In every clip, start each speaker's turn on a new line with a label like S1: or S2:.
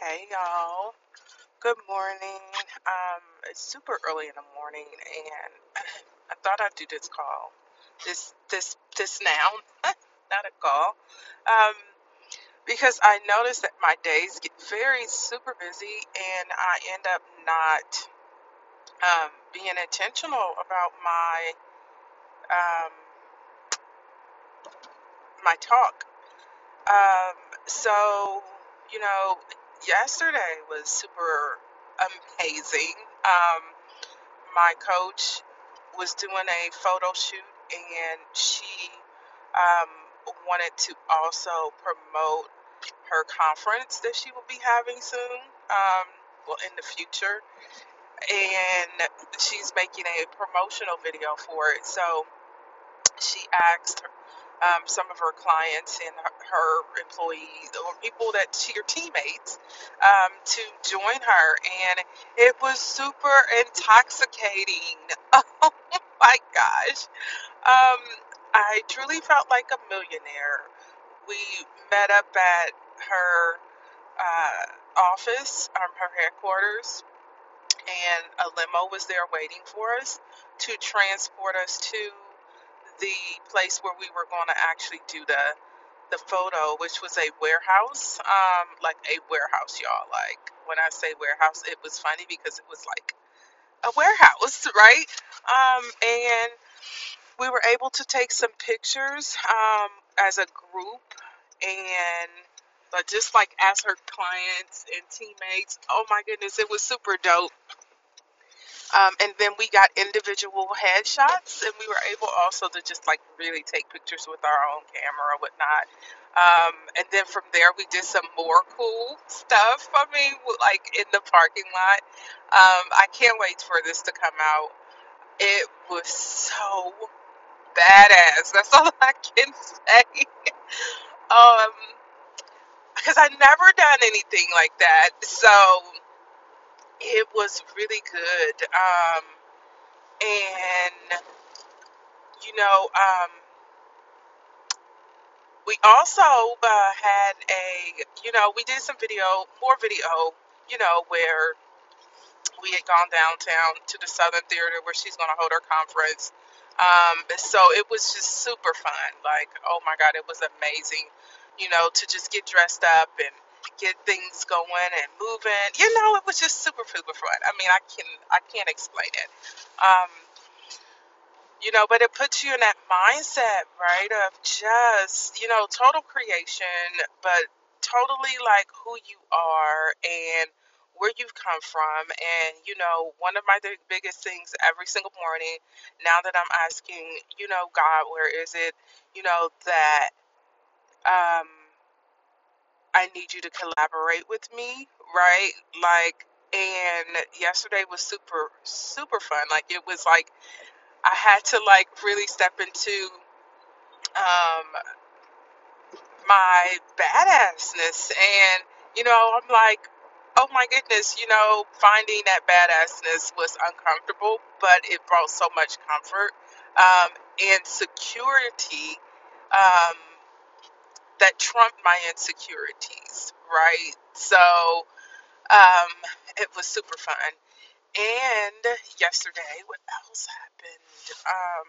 S1: Hey y'all. Good morning. Um, it's super early in the morning, and I thought I'd do this call, this this this now, not a call, um, because I noticed that my days get very super busy, and I end up not um, being intentional about my um, my talk. Um, so you know, yesterday was super amazing. Um, my coach was doing a photo shoot and she um, wanted to also promote her conference that she will be having soon um, well in the future and she's making a promotional video for it so she asked um, some of her clients and her, employees or people that she her teammates um, to join her. And it was super intoxicating. Oh my gosh. Um, i truly felt like a millionaire. We met up at her uh, office um, her headquarters and a limo was there waiting for us to transport us to the place where we were going to actually do the the photo, which was a warehouse, um, like a warehouse, y'all. Like when I say warehouse, it was funny because it was like a warehouse, right? Um, and we were able to take some pictures um, as a group, and but just like as her clients and teammates, oh my goodness, it was super dope um, and then we got individual headshots, and we were able also to just like really take pictures with our own camera or whatnot. Um, and then from there, we did some more cool stuff. I mean, like in the parking lot. Um, I can't wait for this to come out. It was so badass. That's all I can say. Um, because I'd never done anything like that, so it was really good. Um, and you know, um, we also uh, had a, you know, we did some video, more video, you know, where we had gone downtown to the Southern Theater where she's going to hold her conference. Um, so it was just super fun. Like, oh my God, it was amazing, you know, to just get dressed up and get things going and moving. You know, it was just super, super fun. I mean, I can, I can't explain it. Um, you know but it puts you in that mindset right of just you know total creation but totally like who you are and where you've come from and you know one of my big- biggest things every single morning now that i'm asking you know god where is it you know that um i need you to collaborate with me right? Like and yesterday was super super fun. Like it was like I had to like really step into um, my badassness, and you know, I'm like, oh my goodness, you know, finding that badassness was uncomfortable, but it brought so much comfort um, and security um, that trumped my insecurities, right? So um, it was super fun. And yesterday, what else happened? Um,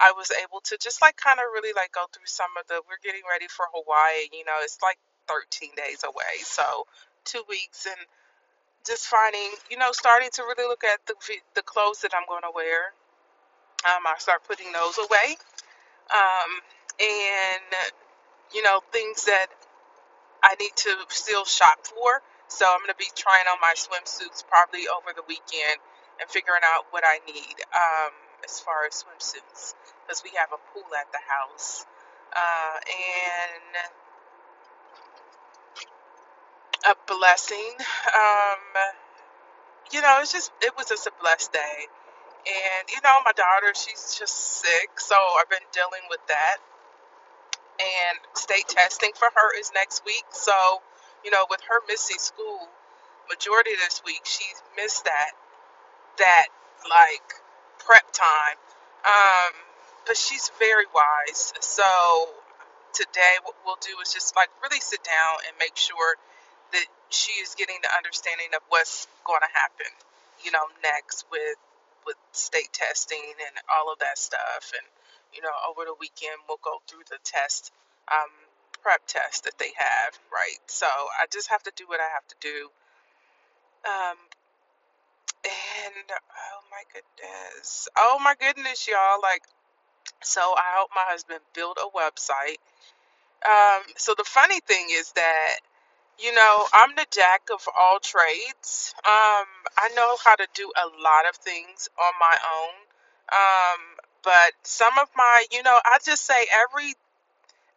S1: I was able to just like kind of really like go through some of the we're getting ready for Hawaii, you know, it's like 13 days away. So, 2 weeks and just finding, you know, starting to really look at the the clothes that I'm going to wear. Um I start putting those away. Um and you know, things that I need to still shop for. So, I'm going to be trying on my swimsuits probably over the weekend and figuring out what I need um as far as swimsuits because we have a pool at the house uh, and a blessing. Um, you know, it's just it was just a blessed day. And you know, my daughter, she's just sick, so I've been dealing with that. And state testing for her is next week, so you know, with her missing school majority this week, she missed that that like prep time. Um, but she's very wise, so today what we'll do is just like really sit down and make sure that she is getting the understanding of what's going to happen, you know, next with with state testing and all of that stuff. And you know, over the weekend we'll go through the test, um, prep test that they have, right? So I just have to do what I have to do. Um, and oh my goodness, oh my goodness, y'all, like. So I helped my husband build a website. Um, so the funny thing is that You know, I'm the jack of all trades. Um, I know how to do a lot of things on my own. Um, but some of my, you know, I just say every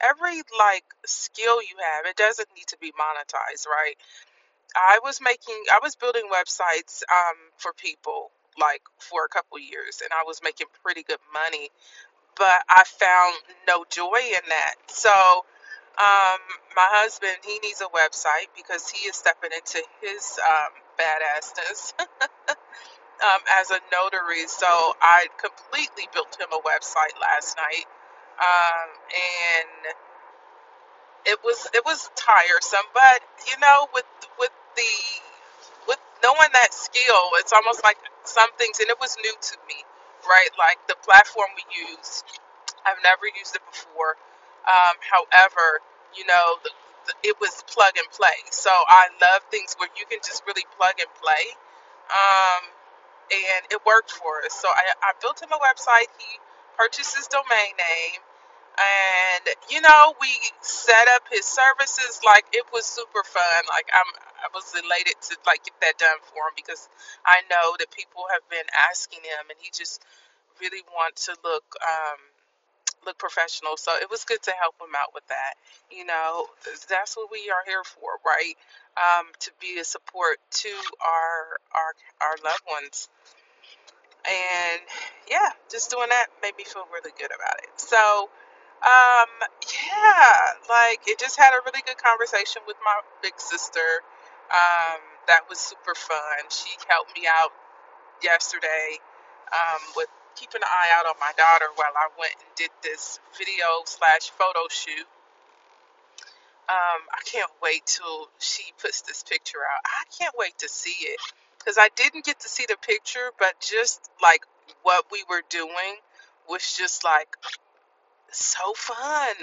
S1: every like skill you have, it doesn't need to be monetized, right? I was making I was building websites um for people like for a couple years and I was making pretty good money but I found no joy in that. So, um, my husband, he needs a website because he is stepping into his um, badassness um, as a notary. So, I completely built him a website last night, um, and it was it was tiresome. But you know, with with the with knowing that skill, it's almost like some things, and it was new to me, right? Like the platform we use I've never used it before. Um, however, you know, the, the, it was plug and play. So I love things where you can just really plug and play. Um, and it worked for us. So I, I built him a website. He purchased his domain name. And you know, we set up his services like it was super fun. Like I'm, I was elated to like get that done for him because I know that people have been asking him, and he just really wants to look. Um, look professional. So it was good to help him out with that. You know, that's what we are here for, right? Um, to be a support to our our our loved ones. And yeah, just doing that made me feel really good about it. So um, yeah, like it just had a really good conversation with my big sister. Um, that was super fun. She helped me out yesterday um, with keeping an eye out on my daughter while I went and did this video slash photo shoot. Um, I can't wait till she puts this picture out. I can't wait to see it because I didn't get to see the picture, but just like what we were doing was just like so fun.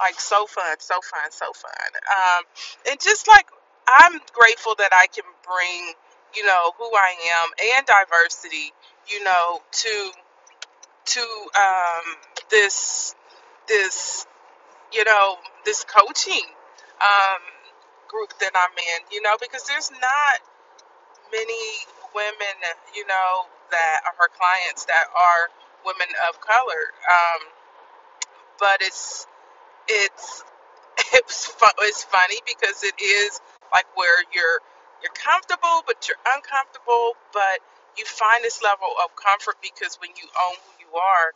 S1: Like so fun, so fun, so fun. Um, and just like I'm grateful that I can bring, you know, who I am and diversity, you know, to to um, this this you know this coaching um, group that I'm in. You know, because there's not many women, you know, that are her clients that are women of color. Um, but it's it's it's it's funny because it is like where you're you're comfortable but you're uncomfortable but you find this level of comfort because when you own who you are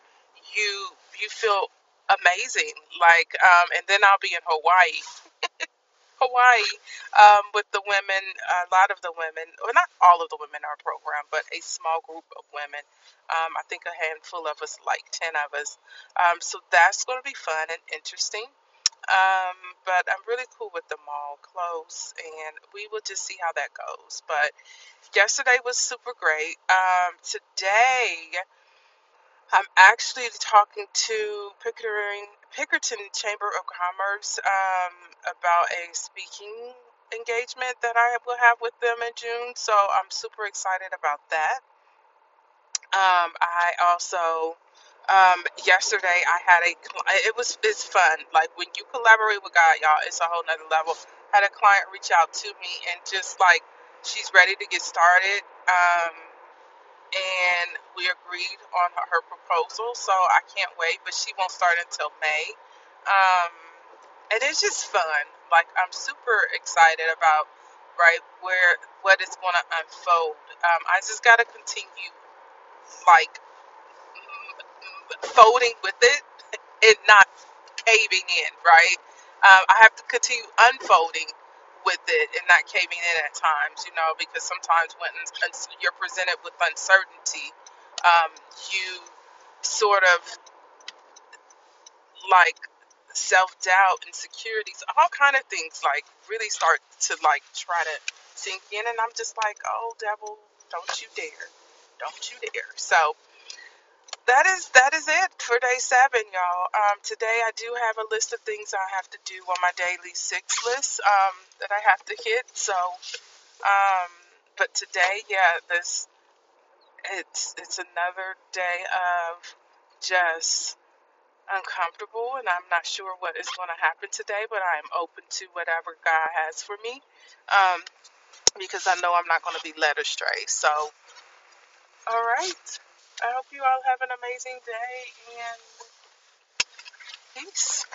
S1: you you feel amazing like um and then I'll be in Hawaii Hawaii um, with the women, a lot of the women, or not all of the women in our program, but a small group of women. Um, I think a handful of us, like 10 of us. Um, so that's going to be fun and interesting. Um, but I'm really cool with them all close, and we will just see how that goes. But yesterday was super great. Um, today, I'm actually talking to Pickering, Pickerington Chamber of Commerce um, about a speaking engagement that I will have with them in June. So I'm super excited about that. Um, I also um, yesterday I had a it was it's fun. Like when you collaborate with God, y'all, it's a whole nother level. Had a client reach out to me and just like she's ready to get started. Um, and we agreed on her, her proposal. So I can't wait, but she won't start until May. Um, and it's just fun. Like I'm super excited about right where what is going to unfold. Um, I just got to continue like folding with it and not caving in. Right. Um, I have to continue unfolding with it and not caving in at times, you know, because sometimes when you're presented with uncertainty, um, you sort of like self doubt, insecurities, all kind of things like really start to like try to sink in, and I'm just like, oh devil, don't you dare, don't you dare. So that is that is it for day seven, y'all. Um, today I do have a list of things I have to do on my daily six list um, that I have to hit. So, um, but today, yeah, this it's it's another day of just uncomfortable, and I'm not sure what is going to happen today. But I am open to whatever God has for me, um, because I know I'm not going to be led astray. So, all right. I hope you all have an amazing day and peace.